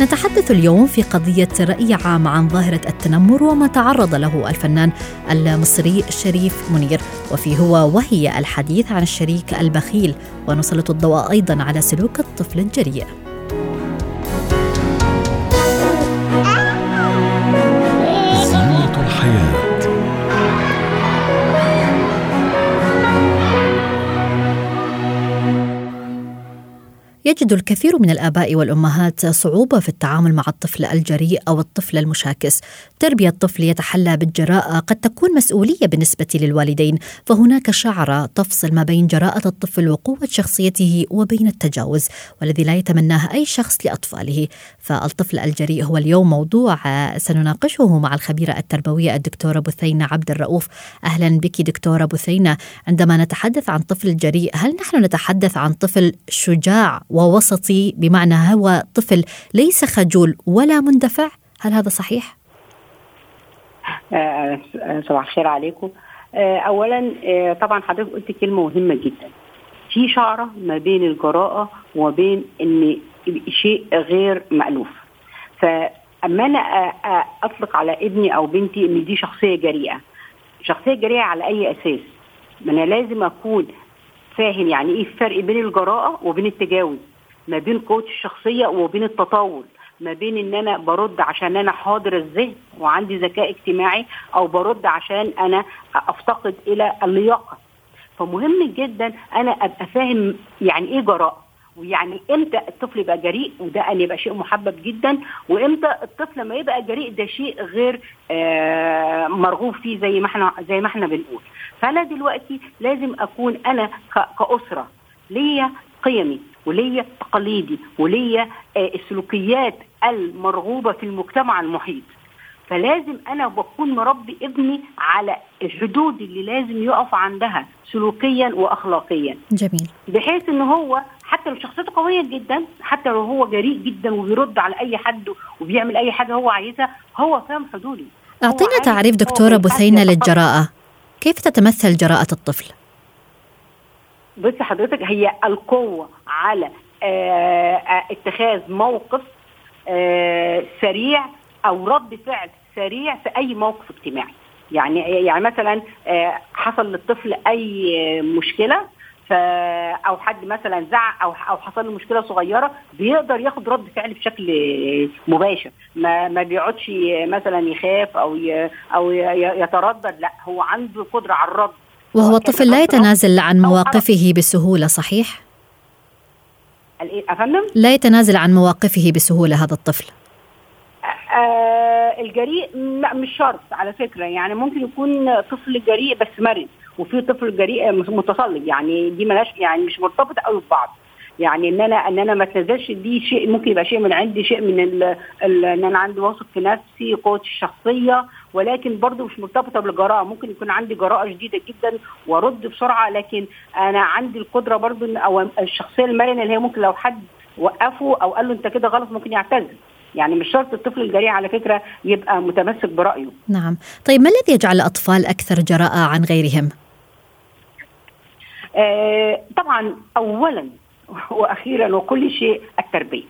نتحدث اليوم في قضية رأي عام عن ظاهرة التنمر وما تعرض له الفنان المصري شريف منير. وفي هو وهي الحديث عن الشريك البخيل. ونسلط الضوء أيضا على سلوك الطفل الجريء يجد الكثير من الآباء والأمهات صعوبة في التعامل مع الطفل الجريء أو الطفل المشاكس. تربية الطفل يتحلى بالجراءة قد تكون مسؤولية بالنسبة للوالدين، فهناك شعرة تفصل ما بين جراءة الطفل وقوة شخصيته وبين التجاوز، والذي لا يتمناه أي شخص لأطفاله. فالطفل الجريء هو اليوم موضوع سنناقشه مع الخبيرة التربوية الدكتورة بثينة عبد الرؤوف. أهلا بك دكتورة بثينة. عندما نتحدث عن طفل جريء، هل نحن نتحدث عن طفل شجاع ووسطي بمعنى هو طفل ليس خجول ولا مندفع. هل هذا صحيح؟ آه، صباح الخير عليكم. آه، اولا آه، طبعا حضرتك قلت كلمة مهمة جدا. في شعرة ما بين الجراءة وبين إن شيء غير مألوف. فأما أنا أطلق على ابني أو بنتي إن دي شخصية جريئة. شخصية جريئة على أي أساس؟ ما أنا لازم أكون فاهم يعني إيه الفرق بين الجراءة وبين التجاوز؟ ما بين قوة الشخصية وبين التطاول. ما بين إن أنا برد عشان أنا حاضر الذهن وعندي ذكاء اجتماعي أو برد عشان أنا أفتقد إلى اللياقة. فمهم جدا أنا أبقى فاهم يعني إيه جراءة. ويعني إمتى الطفل يبقى جريء وده أن يبقى شيء محبب جدا وامتى الطفل لما يبقى جريء ده شيء غير آه مرغوب فيه زي ما إحنا زي ما إحنا بنقول. فأنا دلوقتي لازم أكون أنا كأسرة ليا قيمي وليا تقاليدي وليا آه السلوكيات المرغوبة في المجتمع المحيط. فلازم أنا بكون مربي ابني على الحدود اللي لازم يقف عندها سلوكيا واخلاقيا. جميل. بحيث إن هو حتى لو شخصيته قوية جدا حتى لو هو جريء جدا وبيرد على أي حد وبيعمل أي حاجة هو عايزها هو فاهم حدودي. أعطينا تعريف دكتورة بثينه للجراءة. كيف تتمثل جراءة الطفل؟ بص حضرتك هي القوة على آه اتخاذ موقف آه سريع أو رد فعل سريع في أي موقف اجتماعي. يعني يعني مثلا حصل للطفل أي مشكلة أو حد مثلا زعق أو أو حصل له مشكلة صغيرة بيقدر ياخد رد فعل بشكل مباشر ما ما بيقعدش مثلا يخاف أو. أو يتردد لا هو عنده قدرة على الرد وهو الطفل لا يتنازل عن مواقفه بسهولة صحيح؟ أفندم؟ لا يتنازل عن مواقفه بسهولة هذا الطفل آه الجريء لا مش شرط على فكرة يعني ممكن يكون طفل جريء بس مرن وفي طفل جريء متصلب يعني دي ملاش يعني مش مرتبطة قوي ببعض يعني إن أنا إن أنا ما اتنازلش دي شيء ممكن يبقى شيء من عندي شيء من ال ال إن أنا عندي واثق في نفسي قوه الشخصية ولكن برضه مش مرتبطة بالجراءة ممكن يكون عندي جراءة شديدة جدا وأرد بسرعة لكن أنا عندي القدرة برضه أو الشخصية المرنة اللي هي ممكن لو حد وقفه أو قال له أنت كده غلط ممكن يعتذر يعني مش شرط الطفل الجريء على فكرة يبقى متمسك برأيه. نعم، طيب ما الذي يجعل الأطفال أكثر جراءة عن غيرهم؟ آه طبعا اولا وأخيرا وكل شيء التربية.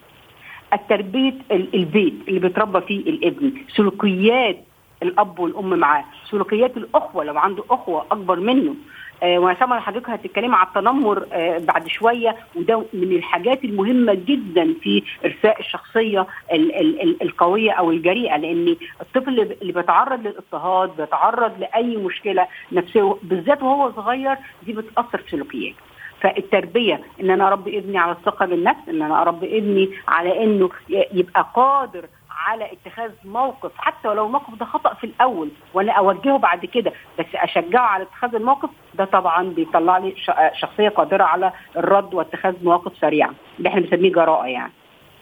التربية البيت اللي بيتربى فيه الابن، سلوكيات الأب والأم معاه، سلوكيات الأخوة لو عنده أخوة أكبر منه، وأنا سامعة حضرتك هتتكلمي على التنمر آه بعد شوية وده من الحاجات المهمة جدا في ارساء الشخصية ال ال ال القوية أو الجريئة لأن الطفل اللي بيتعرض للاضطهاد بيتعرض لأي مشكلة نفسية بالذات وهو صغير دي بتأثر في سلوكياته. فالتربية إن أنا أربي ابني على الثقة بالنفس إن أنا أربي ابني على إنه يبقى قادر على اتخاذ موقف حتى ولو الموقف ده خطأ في الأول وأنا أوجهه بعد كده بس أشجعه على اتخاذ الموقف ده طبعا بيطلع لي شخصية قادرة على الرد واتخاذ مواقف سريعة اللي إحنا بنسميه جراءة يعني.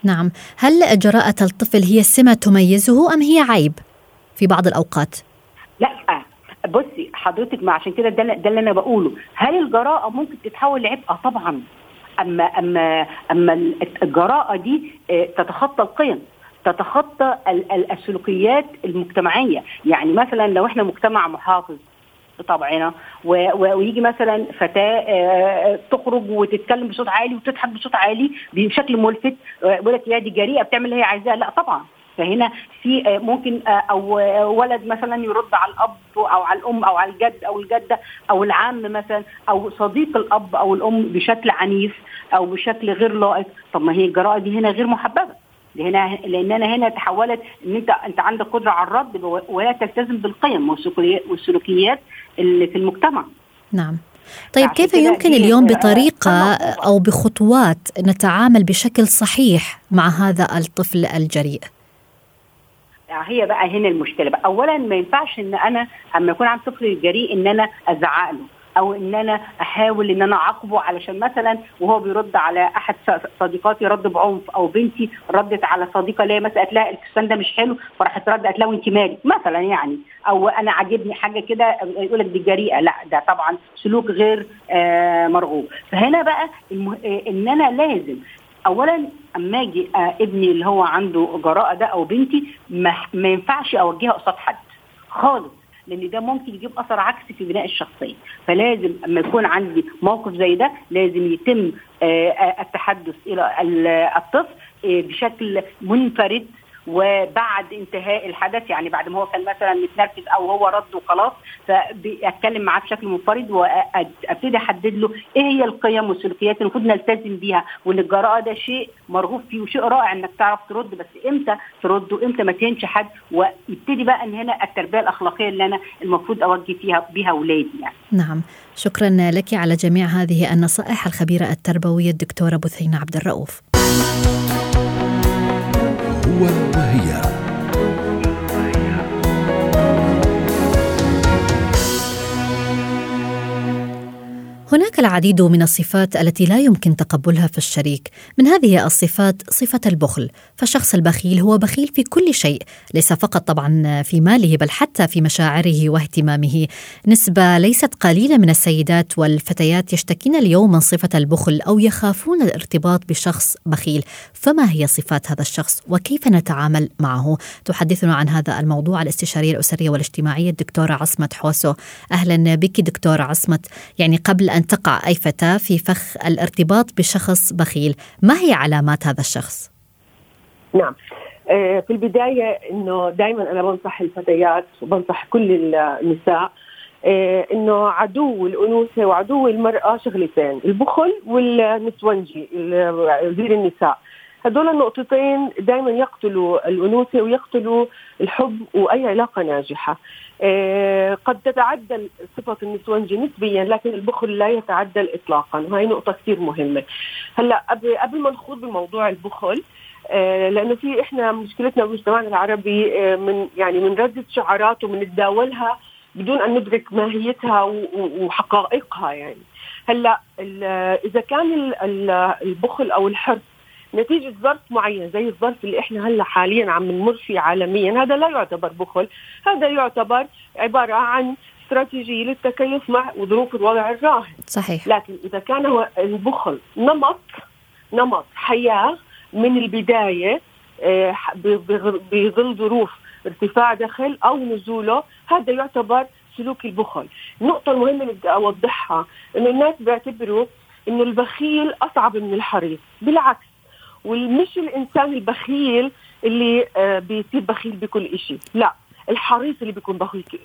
نعم. هل جراءة الطفل هي سمة تميزه أم هي عيب في بعض الأوقات؟ لا. بصي حضرتك ما عشان كده ده ده اللي أنا بقوله. هل الجراءة ممكن تتحول لعبء آه طبعا. أما أما أما الجراءة دي آه، تتخطى القيم. تتخطى السلوكيات المجتمعية. يعني مثلا لو إحنا مجتمع محافظ بطبعنا ويجي مثلا فتاة آه، تخرج وتتكلم بصوت عالي وتضحك بصوت عالي بشكل ملفت يقول لك يا دي جريئة بتعمل اللي هي عايزاه. لا طبعا. فهنا في آه، ممكن آه، أو ولد مثلا يرد على الأب أو على الأم أو على الجد أو الجدة أو العم مثلا أو صديق الأب أو الأم بشكل عنيف أو بشكل غير لائق. طب ما هي الجراءه دي هنا غير محببة. هنا لأن أنا هنا تحولت إن انت أنت عندك قدرة على الرد ولا تلتزم بالقيم والسلوكيات اللي في المجتمع. نعم. طيب كيف يمكن اليوم بطريقة أو بخطوات نتعامل بشكل صحيح مع هذا الطفل الجريء؟ هي بقى هنا المشكلة بقى. اولا ما ينفعش إن أنا أما يكون عندي طفل جريء إن أنا أزعق له. أو إن أنا أحاول إن أنا أعاقبه علشان مثلا وهو بيرد على أحد صديقاتي رد بعنف أو بنتي ردت على صديقة ليا مثلا قالت لها الفستان ده مش حلو فراحت رد قالت لها وانت مالك؟ مثلا يعني. أو أنا عاجبني حاجة كده يقول لك دي جريئة. لا ده طبعا سلوك غير آه مرغوب. فهنا بقى آه، إن أنا لازم اولا أما أجي آه ابني اللي هو عنده جراءة ده أو بنتي ما, ما ينفعش اوجهها قصاد حد خالص. لأن ده ممكن يجيب أثر عكسي في بناء الشخصية. فلازم أما يكون عندي موقف زي ده لازم يتم آه، آه، التحدث إلى الطفل آه، بشكل منفرد وبعد انتهاء الحدث يعني بعد ما هو كان مثلا متنرفز أو هو رد وخلاص فاتكلم معاه بشكل منفرد وأبتدي أحدد له إيه هي القيم والسلوكيات اللي المفروض نلتزم بيها وإن الجراءة ده شيء مرغوب فيه وشيء رائع إنك تعرف ترد بس إمتى ترد وإمتى ما تهنش حد ويبتدي بقى ان هنا التربية الأخلاقية اللي أنا المفروض أوجه فيها بها اولادي يعني. نعم شكرا لك على جميع هذه النصائح الخبيرة التربوية الدكتورة بثينة عبد الرؤوف. هو وهي هناك العديد من الصفات التي لا يمكن تقبلها في الشريك. من هذه الصفات صفة البخل. فالشخص البخيل هو بخيل في كل شيء ليس فقط طبعا في ماله بل حتى في مشاعره واهتمامه. نسبة ليست قليلة من السيدات والفتيات يشتكين اليوم من صفة البخل أو يخافون الارتباط بشخص بخيل. فما هي صفات هذا الشخص؟ وكيف نتعامل معه؟ تحدثنا عن هذا الموضوع الاستشارية الأسرية والاجتماعية الدكتورة عصمت حوسو. أهلا بك دكتورة عصمت. يعني قبل أن أن تقع أي فتاة في فخ الارتباط بشخص بخيل. ما هي علامات هذا الشخص؟ نعم. آه، في البداية أنه دائما أنا بنصح الفتيات وبنصح كل النساء آه، إنه عدو الأنوثة وعدو المرأة شغلتين البخل والنسونجي زير النساء. هدول النقطتين دائما يقتلوا الأنوثة ويقتلوا الحب وأي علاقة ناجحة. قد تتعدل صفة النسوانجي نسبيا لكن البخل لا يتعدل إطلاقا وهي نقطة كثير مهمة. هلأ قبل ما نخوض بموضوع البخل آه، لأنه في إحنا مشكلتنا بمجتمعنا العربي آه، من يعني من ردة شعارات ومنتداولها بدون أن ندرك ماهيتها وحقائقها يعني. هلأ إذا كان البخل أو الحرص نتيجة ظرف معين زي الظرف اللي إحنا هلأ حاليا عم نمر فيه عالميا. هذا لا يعتبر بخل هذا يعتبر عبارة عن استراتيجية للتكيف مع ظروف الوضع الراهن. صحيح. لكن إذا كان هو البخل نمط نمط حياة من البداية آه، بظل ظروف ارتفاع دخل أو نزوله هذا يعتبر سلوك البخل. النقطة المهمة اللي بدي أوضحها إنه الناس بيعتبروا إنه البخيل أصعب من الحريص. بالعكس ومش الإنسان البخيل اللي آه، بيصير بخيل بكل شيء لا الحريص اللي بيكون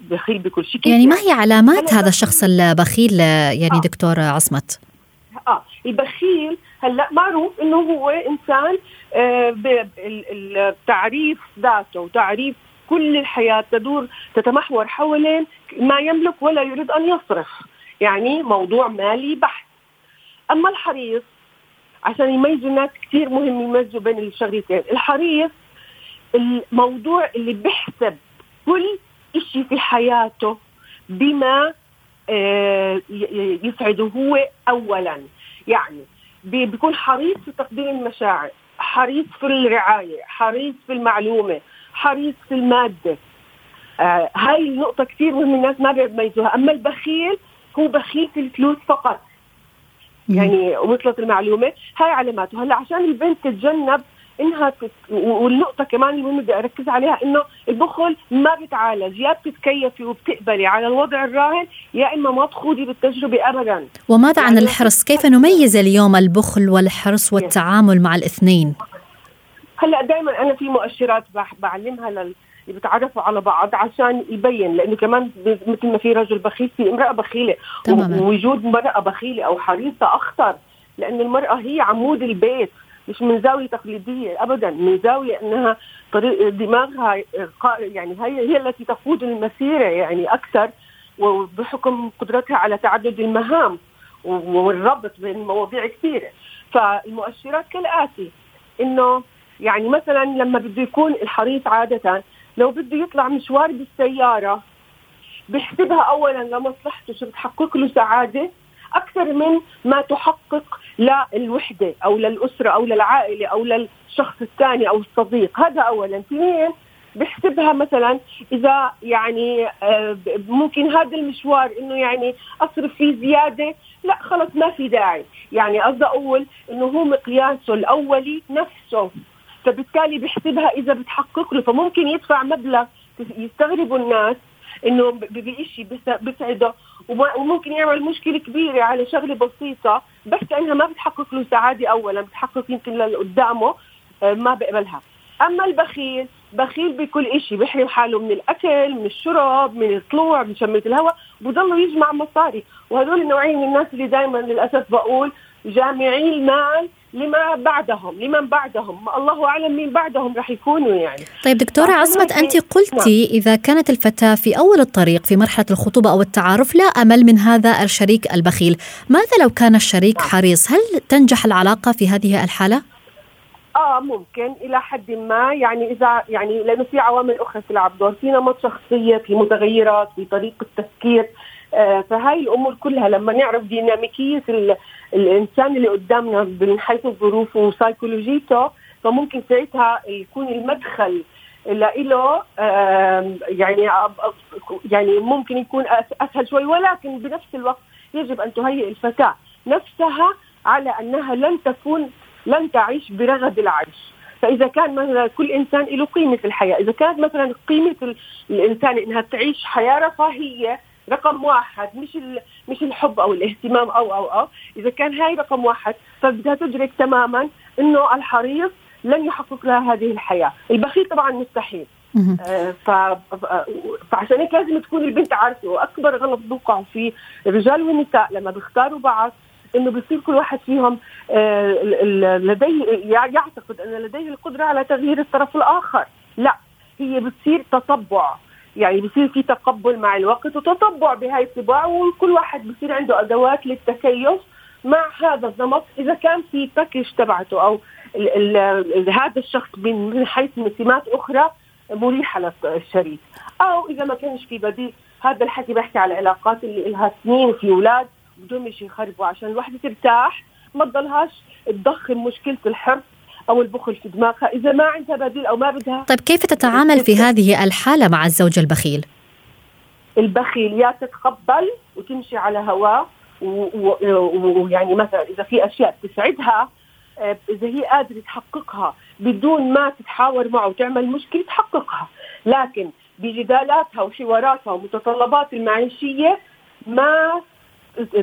بخيل بكل شيء يعني ما هي علامات هذا الشخص البخيل يعني آه. دكتور عصمت؟ آه البخيل هلأ معروف إنه هو إنسان آه التعريف ذاته وتعريف كل الحياة تدور تتمحور حوالين ما يملك ولا يريد أن يصرف يعني موضوع مالي بحت. أما الحريص عشان يميزوا الناس كثير مهم يميزوا بين الشغلتين الحريص الموضوع اللي بيحسب كل شيء في حياته بما آه، يسعده هو اولا. يعني بيكون حريص في تقديم المشاعر حريص في الرعاية حريص في المعلومة حريص في المادة. آه هاي النقطة كثير مهم الناس ما بيميزوها. أما البخيل هو بخيل في الفلوس فقط. يعني وصلت المعلومة. هاي علاماته هلا عشان البنت تتجنب إنها تت... والنقطة كمان المهمه بدي أركز عليها إنه البخل ما بتعالج يا بتتكيفي وبتقبلي على الوضع الراهن يا إما ما تخوضي بالتجربة ابدا. وماذا عن يعني الحرص؟ كيف نميز اليوم البخل والحرص والتعامل مع الاثنين؟ هلأ دائما أنا في مؤشرات بعلمها لل بيتعرفوا على بعض عشان يبين لأنه كمان مثل ما في رجل بخيل في امرأة بخيلة تماما. ووجود امراه بخيلة أو حريصة أخطر لأن المرأة هي عمود البيت مش من زاوية تقليدية ابدا من زاوية إنها طريق دماغها يعني هي هي التي تقود المسيرة يعني أكثر وبحكم قدرتها على تعدد المهام والربط بين مواضيع كثيرة فالمؤشرات كالآتي إنه يعني مثلا لما بده يكون الحريص عادة لو بده يطلع مشوار بالسيارة بيحسبها اولا لمصلحته شو بتحقق له سعادة أكثر من ما تحقق للوحدة أو للأسرة أو للعائلة أو للشخص الثاني أو الصديق. هذا اولا. اثنين بحسبها مثلا إذا يعني آه، ممكن هذا المشوار إنه يعني أصرف فيه زيادة. لا خلص ما في داعي. يعني قصدي أقول إنه هو مقياسه الأولي نفسه. فبالتالي بيحسبها إذا بتحقق له فممكن يدفع مبلغ يستغربوا الناس إنه بشيء بسعده وممكن يعمل مشكلة كبيرة على شغلة بسيطة بس لانها ما بتحقق له سعادة اولا بتحقق يمكن للي قدامه آه، ما بقبلها أما البخيل بخيل بكل شيء بيحرم حاله من الأكل من الشرب من الطلوع من شمة الهواء بضلوا يجمع مصاري. وهدول النوعيه من الناس اللي دائما للأسف بقول جامعي المال لما بعدهم لمن بعدهم؟ الله أعلم مين بعدهم رح يكونوا يعني. طيب دكتورة عصمت أنت قلتي نعم. إذا كانت الفتاة في أول الطريق في مرحلة الخطوبة أو التعارف لا أمل من هذا الشريك البخيل. ماذا لو كان الشريك نعم. حريص؟ هل تنجح العلاقة في هذه الحالة؟ آه ممكن إلى حد ما. يعني اذا يعني لأنه في عوامل أخرى تلعب دور في نمط شخصية في متغيرات في طريقة تفكير. آه فهاي الأمور كلها لما نعرف ديناميكية الإنسان اللي قدامنا من حيث الظروف وسايكولوجيته فممكن ساعتها يكون المدخل له يعني يعني ممكن يكون أسهل شوي ولكن بنفس الوقت يجب أن تهيئ الفتاة نفسها على أنها لن تكون لن تعيش برغد العيش. فإذا كان مثلا كل إنسان له قيمة في الحياة إذا كانت مثلا قيمة الإنسان إنها تعيش حياة رفاهية رقم واحد مش مش الحب أو الاهتمام أو أو أو. إذا كان هاي رقم واحد فبدها تدرك تماما إنه الحريص لن يحقق لها هذه الحياة، البخيل طبعا مستحيل. آه ف... فعشان هيك لازم تكون البنت عارفة. وأكبر غلط بوقع فيه الرجال والنساء لما بيختاروا بعض إنه بصير كل واحد فيهم آه لديه يعتقد ان لديه القدرة على تغيير الطرف الآخر، لا هي بتصير تطبع. يعني بصير في تقبل مع الوقت وتطبع بهاي الطباع وكل واحد بصير عنده أدوات للتكيف مع هذا النمط إذا كان في باكج تبعته أو ال ال هذا الشخص من حيث سمات أخرى مريحة للشريك. أو إذا ما كانش في بديل هذا الحكي بحكي على العلاقات اللي لها سنين في أولاد بدهم يخربوا عشان الوحده ترتاح ما تضلهاش تضخم مشكلة الحرص أو البخل في دماغها إذا ما عندها بديل أو ما بدها. طيب كيف تتعامل في هذه الحالة مع الزوج البخيل؟ البخيل يا تتقبل وتمشي على هواه ويعني مثلا إذا في أشياء بتسعدها آه، إذا هي قادرة تحققها بدون ما تتحاور معه وتعمل مشكلة تحققها. لكن بجدالاتها وحواراتها ومتطلبات المعيشية ما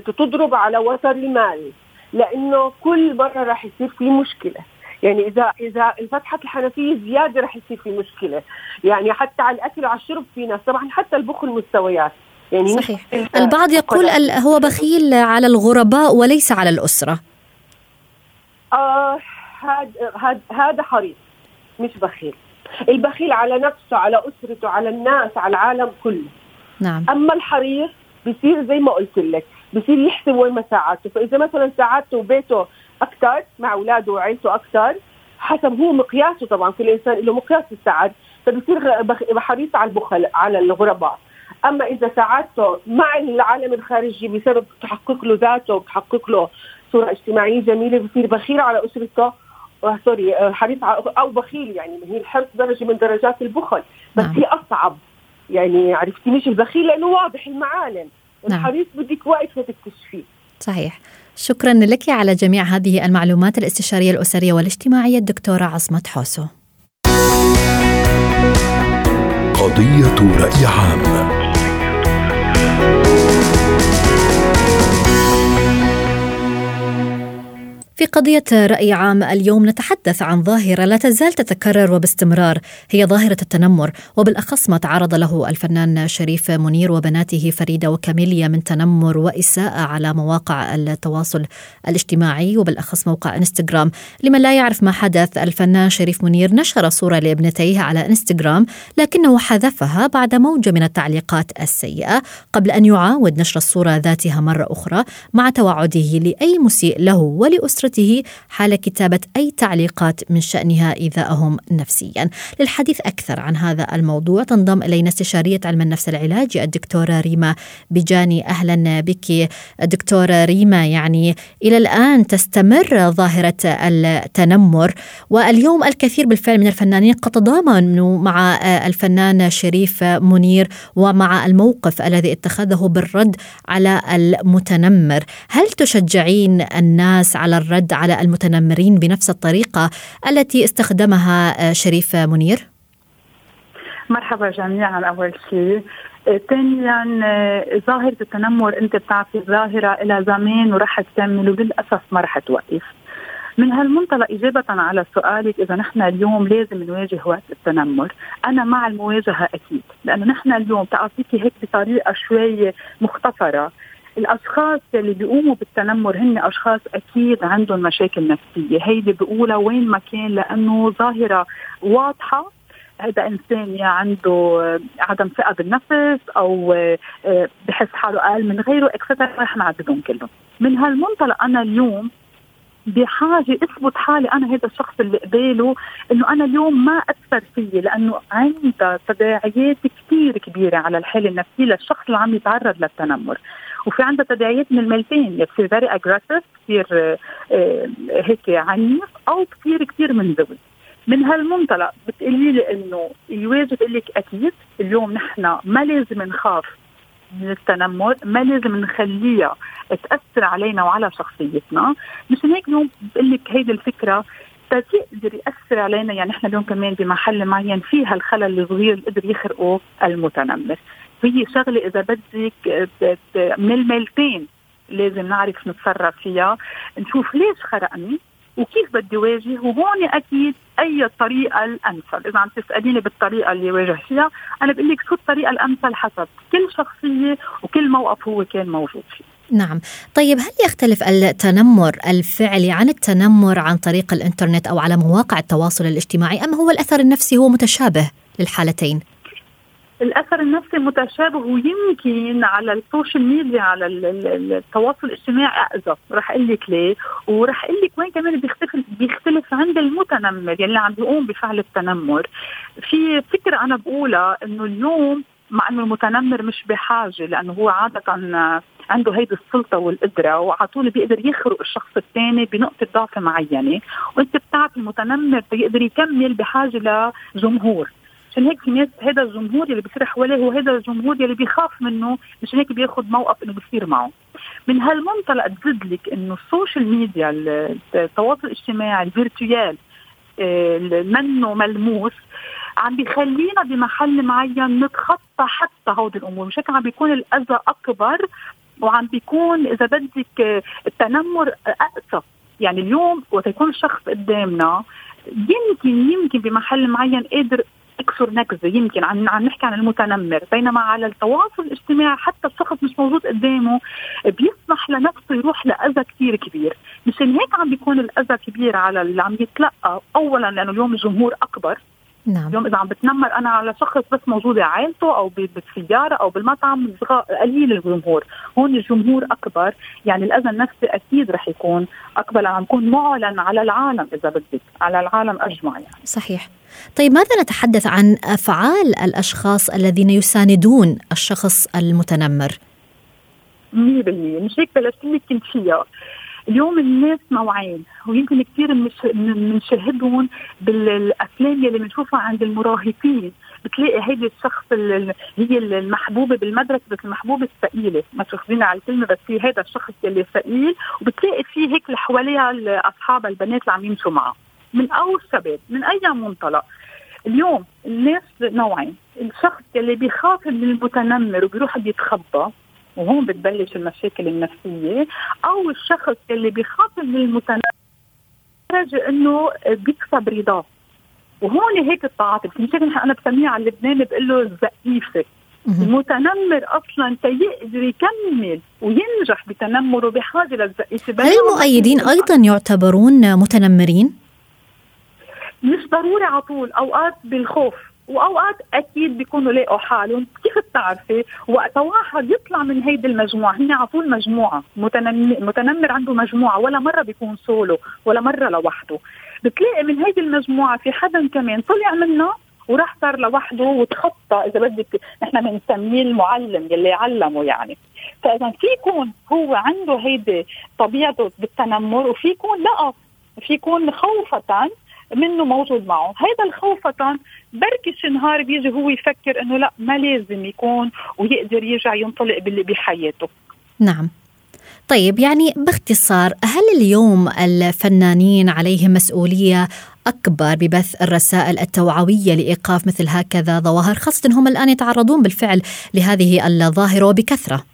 تضرب على وتر المال لأنه كل مرة راح يصير في مشكلة. يعني إذا إذا انفتحت الحنفية زيادة رح يصير في مشكلة. يعني حتى على الأكل وعلى الشرب في ناس. طبعا حتى البخل مستويات يعني صحيح. البعض يقول هو بخيل على الغرباء وليس على الأسرة. آه هذا هذا حريص. مش بخيل. البخيل على نفسه على أسرته على الناس على العالم كله. نعم. أما الحريص بصير زي ما قلت لك بصير يحسب وين مساعاته فإذا مثلا ساعاته وبيته أكثر مع أولاده وعيلته أكثر حسب هو مقياسه طبعا كل انسان له مقياس السعاده فبصير حريص على البخل على الغرباء. أما إذا سعادته مع العالم الخارجي بسبب تحقق له ذاته وتحقق له صورة اجتماعية جميلة بصير بخيل على أسرته. آه، سوري آه، حريص أو بخيل يعني هي الحرص درجة من درجات البخل. بس نعم. هي أصعب. يعني عرفتي مش البخيل؟ لأنه واضح المعالم. نعم. الحريص بدك وقت لتكتشفيه صحيح. شكرا لك على جميع هذه المعلومات الاستشارية الأسرية والاجتماعية الدكتورة عصمت حوسو. قضية رأي عام. في قضية رأي عام اليوم نتحدث عن ظاهرة لا تزال تتكرر وباستمرار هي ظاهرة التنمر وبالأخص ما تعرض له الفنان شريف منير وبناته فريدة وكاميليا من تنمر وإساءة على مواقع التواصل الاجتماعي وبالأخص موقع إنستغرام. لمن لا يعرف ما حدث الفنان شريف منير نشر صورة لابنتيه على إنستغرام لكنه حذفها بعد موجة من التعليقات السيئة. قبل أن يعاود نشر الصورة ذاتها مرة أخرى مع توعده لأي مسيء له ولأسرته. أسرته حال كتابة أي تعليقات من شأنها إيذائهم نفسيا. للحديث أكثر عن هذا الموضوع تنضم إلينا استشارية علم النفس العلاجي الدكتورة ريما بجاني. أهلا بك دكتورة ريما. يعني إلى الآن تستمر ظاهرة التنمر واليوم الكثير بالفعل من الفنانين قد تضامنوا مع الفنان شريف منير ومع الموقف الذي اتخذه بالرد على المتنمر. هل تشجعين الناس على الرد الرد على المتنمرين بنفس الطريقة التي استخدمها آه، شريف منير؟ مرحبا جميعا أول شيء. آه، ثانيا آه، ظاهرة التنمر أنت بتعرفي ظاهرة إلى زمان ورح تكمل وللأسف ما رح توقف. من هالمنطلق إجابة على سؤالك إذا نحن اليوم لازم نواجه وقت التنمر. أنا مع المواجهة أكيد لأنه نحن اليوم تعطيكي هيك بطريقة شوي مختصرة. الأشخاص اللي بيقوموا بالتنمر هن أشخاص أكيد عندهم مشاكل نفسية. هيدي بقولها وين ما كان لأنه ظاهرة واضحة. هذا إنسان يا عنده عدم ثقة بالنفس أو آه، بحس حاله أقل من غيره اكسترا رح نعددهم كلهم. من هالمنطلق أنا اليوم بحاجة أثبت حالي أنا هذا الشخص اللي قباله إنه أنا اليوم ما أثر فيي لأنه عندها تداعيات كثير كبيرة على الحالة النفسية للشخص اللي عم يتعرض للتنمر. وفي عندها تداعيات من الميلتين يا بصير very aggressive كثير هيك عنيف أو كثير كثير منزوي من هالمنطلق بتقولي لي إنه يواجب لك أكيد اليوم نحن ما لازم نخاف من التنمر ما لازم نخليها تأثر علينا وعلى شخصيتنا. مشان هيك اليوم بقول لك هيدي الفكرة تقدر يأثر علينا. يعني إحنا اليوم كمان بمحل معين فيها الخلل الصغير اللي قدر يخرقه المتنمر. هي شغلة إذا بدك من الميلتين لازم نعرف نتصرف فيها. نشوف ليش خرقني وكيف بدي واجه وهون أكيد أي طريقة الأمثل. إذا عم تسأليني بالطريقة اللي واجه فيها أنا بقول لك شو الطريقة الأمثل حسب كل شخصية وكل موقف هو كان موجود فيه. نعم. طيب هل يختلف التنمر الفعلي عن التنمر عن طريق الإنترنت أو على مواقع التواصل الاجتماعي أم هو الأثر النفسي هو متشابه للحالتين؟ الأثر النفسي متشابه ويمكن على ال social media على التواصل الاجتماعي أقسى رح أقول لك ليه؟ ورح أقول لك وين كمان بيختلف بيختلف عند المتنمر يلي يعني عم بيقوم بفعل التنمر. في فكرة أنا بقولها إنه اليوم مع إنه المتنمر مش بحاجة لأنه هو عادة عنده هيدي السلطة والقدرة وعلى طول بيقدر يخرق الشخص الثاني بنقطة ضعف معينة. وإنت بتعرف المتنمر بيقدر يكمل بحاجة لجمهور. عشان هيك في ناس هذا الجمهور اللي بيصير حواليه هو هذا الجمهور اللي بيخاف منه مشان هيك بياخذ موقف إنه بيصير معه. من هالمنطلق تزيد لك إنه ال social media التواصل الاجتماعي ال virtual آه، منه ملموس عم بيخلينا بمحل معين نتخطى حتى هودي الأمور. مش هيك عم بيكون الأذى أكبر وعم بيكون إذا بدك آه، التنمر اقسى يعني اليوم وقت يكون الشخص قدامنا يمكن يمكن بمحل معين قادر أكثر نكزه يمكن عم عم نحكي عن المتنمر بينما على التواصل الاجتماعي حتى الشخص مش موجود قدامه بيسمح لنفسه يروح لأذى كثير كبير. مشان هيك عم بيكون الأذى كبير على اللي عم يتلقى. اولا لأنه اليوم الجمهور أكبر. نعم. اليوم إذا عم بتنمر أنا على شخص بس موجودة عائلته أو بالسيارة أو بالمطعم قليل الجمهور. هون الجمهور أكبر. يعني الاذى النفسي أكيد رح يكون أكبر. عم يكون معلن على العالم إذا بدك. على العالم أجمع يعني. صحيح. طيب ماذا نتحدث عن أفعال الأشخاص الذين يساندون الشخص المتنمر؟ 100% مش هيك بلشت لك كنت فيها. اليوم الناس نوعين ويمكن كثير بنشاهدهم بالأفلام اللي بنشوفها عند المراهقين. بتلاقي هيدي الشخص هي المحبوبة بالمدرسة بس المحبوبة الثقيلة. ما تاخذينا على الكلمة بس في هذا الشخص اللي ثقيل وبتلاقي في هيك اللي حواليها اصحابها البنات اللي عم يمشوا معها من أول الشباب من أي منطلق. اليوم الناس نوعين. الشخص اللي بيخاف من المتنمر وبيروح بيتخبى وهون بتبلش المشاكل النفسية أو الشخص اللي بيخاف من المتنمر درجه إنه بيكسب رضاه وهون هيك التعاطف مشان أنا بسميها على اللبناني بقول له الزقيفة. المتنمر أصلا تيقدر يكمل وينجح بتنمره بحاجة للزقيفة. هل المؤيدين أيضا يعتبرون متنمرين؟ مش ضروري على طول أوقات بالخوف. وأوقات أكيد بيكونوا لاقوا حالهم. كيف بتعرفي؟ وقت واحد يطلع من هيدي المجموعة هن على طول مجموعة. متنمر, عنده مجموعة. ولا مرة بيكون سولو ولا مرة لوحده. بتلاقي من هيدي المجموعة في حدا كمان طلع منها وراح صار لوحده وتخطى إذا بدك نحن بنسميه المعلم يلي علمه يعني. فإذا في يكون هو عنده هيدي طبيعته بالتنمر وفي يكون لا في يكون خوفة منه موجود معه. هذا الخوفة بركي شي نهار بيجي هو يفكر إنه لا ما لازم يكون ويقدر يرجع ينطلق بحياته. نعم. طيب يعني باختصار هل اليوم الفنانين عليهم مسؤولية أكبر ببث الرسائل التوعوية لإيقاف مثل هكذا ظواهر خاصة هم الآن يتعرضون بالفعل لهذه الظاهرة وبكثرة؟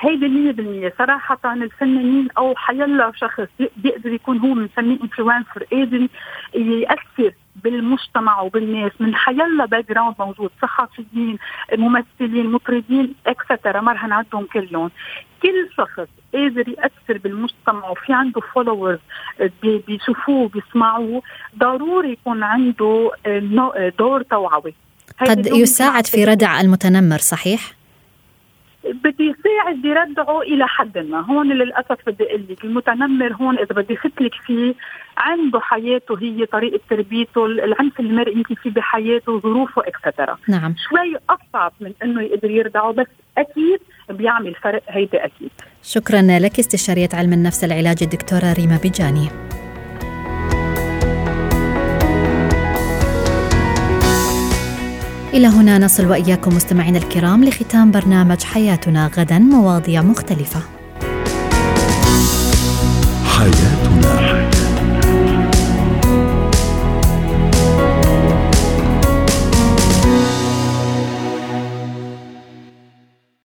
هيدي 100% صراحة الفنانين أو حيلا شخص بيقدر يكون هو بنسميه influencer قادر يأثر بالمجتمع وبالناس من حيلا background موجود صحفيين ممثلين مطربين et cetera ما رح نعدهم كلهم. كل شخص قادر يأثر بالمجتمع وفي عنده followers بيشوفوه بيسمعوه ضروري يكون عنده دور توعوي. قد يساعد في ردع المتنمر صحيح؟ بدي يساعد بردعه إلى حد ما. هون للأسف بدي أقول لك المتنمر هون إذا بدي لك فيه عنده حياته هي طريقة تربيته العنف المرئي يمكن فيه بحياته ظروفه et cetera نعم. شوي اصعب من إنه يقدر يردعه بس أكيد بيعمل فرق هيدا أكيد. شكرا لك استشارية علم النفس العلاجي الدكتورة ريما بيجاني. إلى هنا نصل وإياكم مستمعينا الكرام لختام برنامج حياتنا غدا مواضيع مختلفة. حياتنا